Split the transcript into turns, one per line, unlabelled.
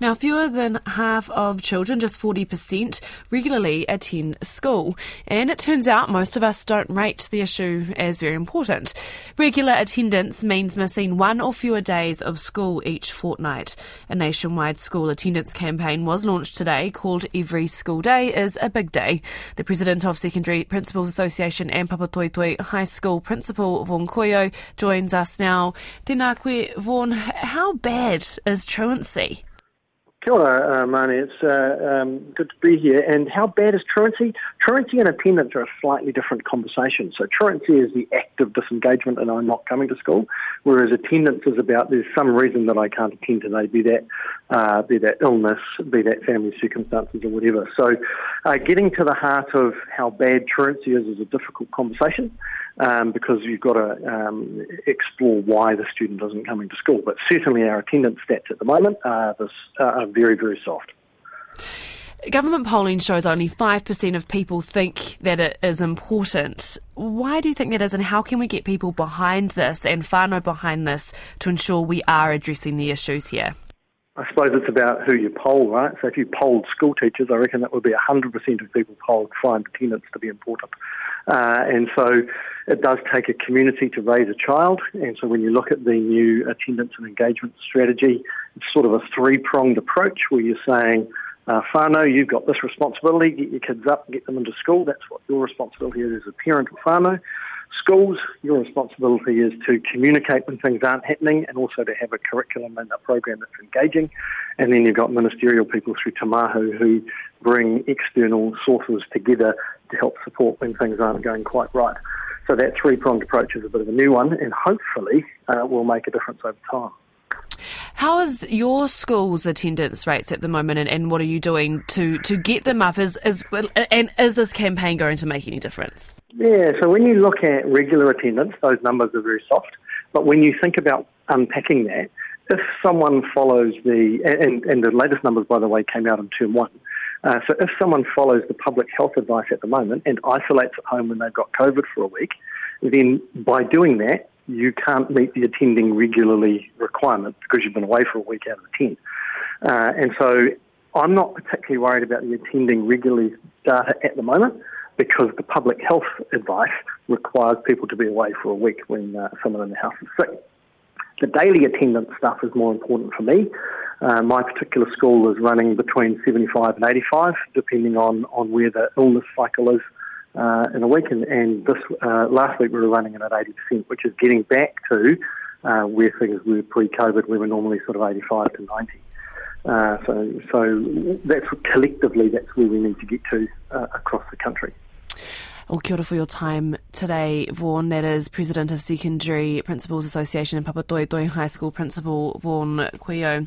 Now, fewer than half of children, just 40%, regularly attend school. And it turns out most of us don't rate the issue as very important. Regular attendance means missing one or fewer days of school each fortnight. A nationwide school attendance campaign was launched today called Every School Day is a Big Day. The president of Secondary Principals Association and Papatoetoe High School Principal Vaughan Couillault joins us now. Tēnā koe, Vaughan, how bad is truancy?
Kia ora, uh, Mani. It's uh, um, good to be here. And how bad is truancy? Truancy and attendance are a slightly different conversation. So truancy is the act of disengagement and I'm not coming to school, whereas attendance is about there's some reason that I can't attend today, be that uh, be that illness, be that family circumstances or whatever. So uh, getting to the heart of how bad truancy is is a difficult conversation um, because you've got to um, explore why the student isn't coming to school. But certainly our attendance stats at the moment are, this, are very, very soft.
Government polling shows only 5% of people think that it is important. Why do you think that is, and how can we get people behind this and whānau behind this to ensure we are addressing the issues here?
I suppose it's about who you poll, right? So if you polled school teachers, I reckon that would be 100% of people polled find attendance to be important. Uh, and so it does take a community to raise a child. And so when you look at the new attendance and engagement strategy, it's sort of a three pronged approach where you're saying, uh, whānau, you've got this responsibility, get your kids up, get them into school. That's what your responsibility is as a parent or whānau. Schools, your responsibility is to communicate when things aren't happening and also to have a curriculum and a program that's engaging. And then you've got ministerial people through Te Mahau who bring external sources together to help support when things aren't going quite right. So that three pronged approach is a bit of a new one and hopefully uh, will make a difference over time.
How is your school's attendance rates at the moment, and, and what are you doing to, to get them up? Is, is, and is this campaign going to make any difference?
Yeah, so when you look at regular attendance, those numbers are very soft. But when you think about unpacking that, if someone follows the, and, and the latest numbers, by the way, came out in term one. Uh, so if someone follows the public health advice at the moment and isolates at home when they've got COVID for a week, then by doing that, you can't meet the attending regularly requirement because you've been away for a week out of the 10. Uh, and so I'm not particularly worried about the attending regularly data at the moment because the public health advice requires people to be away for a week when uh, someone in the house is sick. The daily attendance stuff is more important for me. Uh, my particular school is running between 75 and 85, depending on, on where the illness cycle is uh, in a week. And, and this uh, last week we were running it at 80%, which is getting back to uh, where things were pre-COVID. We were normally sort of 85 to 90. Uh, so, so that's collectively that's where we need to get to uh, across the country.
Well, kia for your time today, Vaughan. That is President of Secondary Principals Association and Papatoetoe High School Principal Vaughan Couillault.